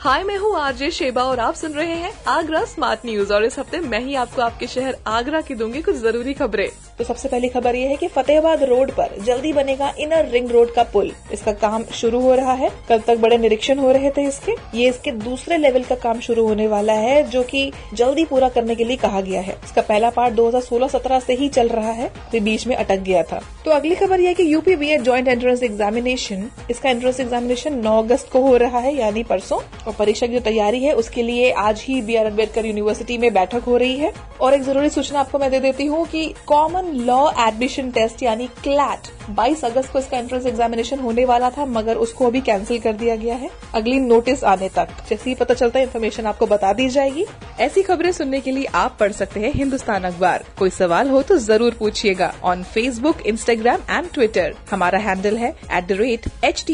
हाय, मैं हूँ RJ Sheba और आप सुन रहे हैं आगरा स्मार्ट न्यूज़। और इस हफ़्ते मैं ही आपको आपके शहर आगरा की दूँगी कुछ ज़रूरी खबरें। तो सबसे पहली खबर ये है कि फतेहाबाद रोड पर जल्दी बनेगा इनर रिंग रोड का पुल। इसका काम शुरू हो रहा है। कल तक बड़े निरीक्षण हो रहे थे इसके। ये इसके दूसरे लेवल का काम शुरू होने वाला है, जो कि जल्दी पूरा करने के लिए कहा गया है। इसका पहला पार्ट 2016-17 से ही चल रहा है, फिर बीच में अटक गया था। तो अगली खबर यह की UP B joint entrance examination इसका एंट्रेंस एग्जामिनेशन नौ अगस्त को हो रहा है, यानी परसों। और परीक्षा की जो तैयारी है, उसके लिए आज ही बी आर अंबेडकर यूनिवर्सिटी में बैठक हो रही है। और एक ज़रूरी सूचना आपको मैं दे देती हूँ कि कॉमन लॉ एडमिशन टेस्ट यानी क्लैट 22 अगस्त को इसका एंट्रेंस एग्जामिनेशन होने वाला था, मगर उसको अभी कैंसिल कर दिया गया है। अगली नोटिस आने तक। जैसे ही पता चलता है इन्फॉर्मेशन आपको बता दी जाएगी। ऐसी खबरें सुनने के लिए आप पढ़ सकते हैं हिंदुस्तान अखबार। कोई सवाल हो तो ज़रूर पूछिएगा on Facebook Instagram and Twitter हमारा हैंडल है एट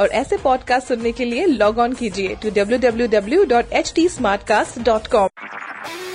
और ऐसे पॉडकास्ट सुनने के लिए लॉग ऑन कीजिए to W W W dot H T smart cast dot com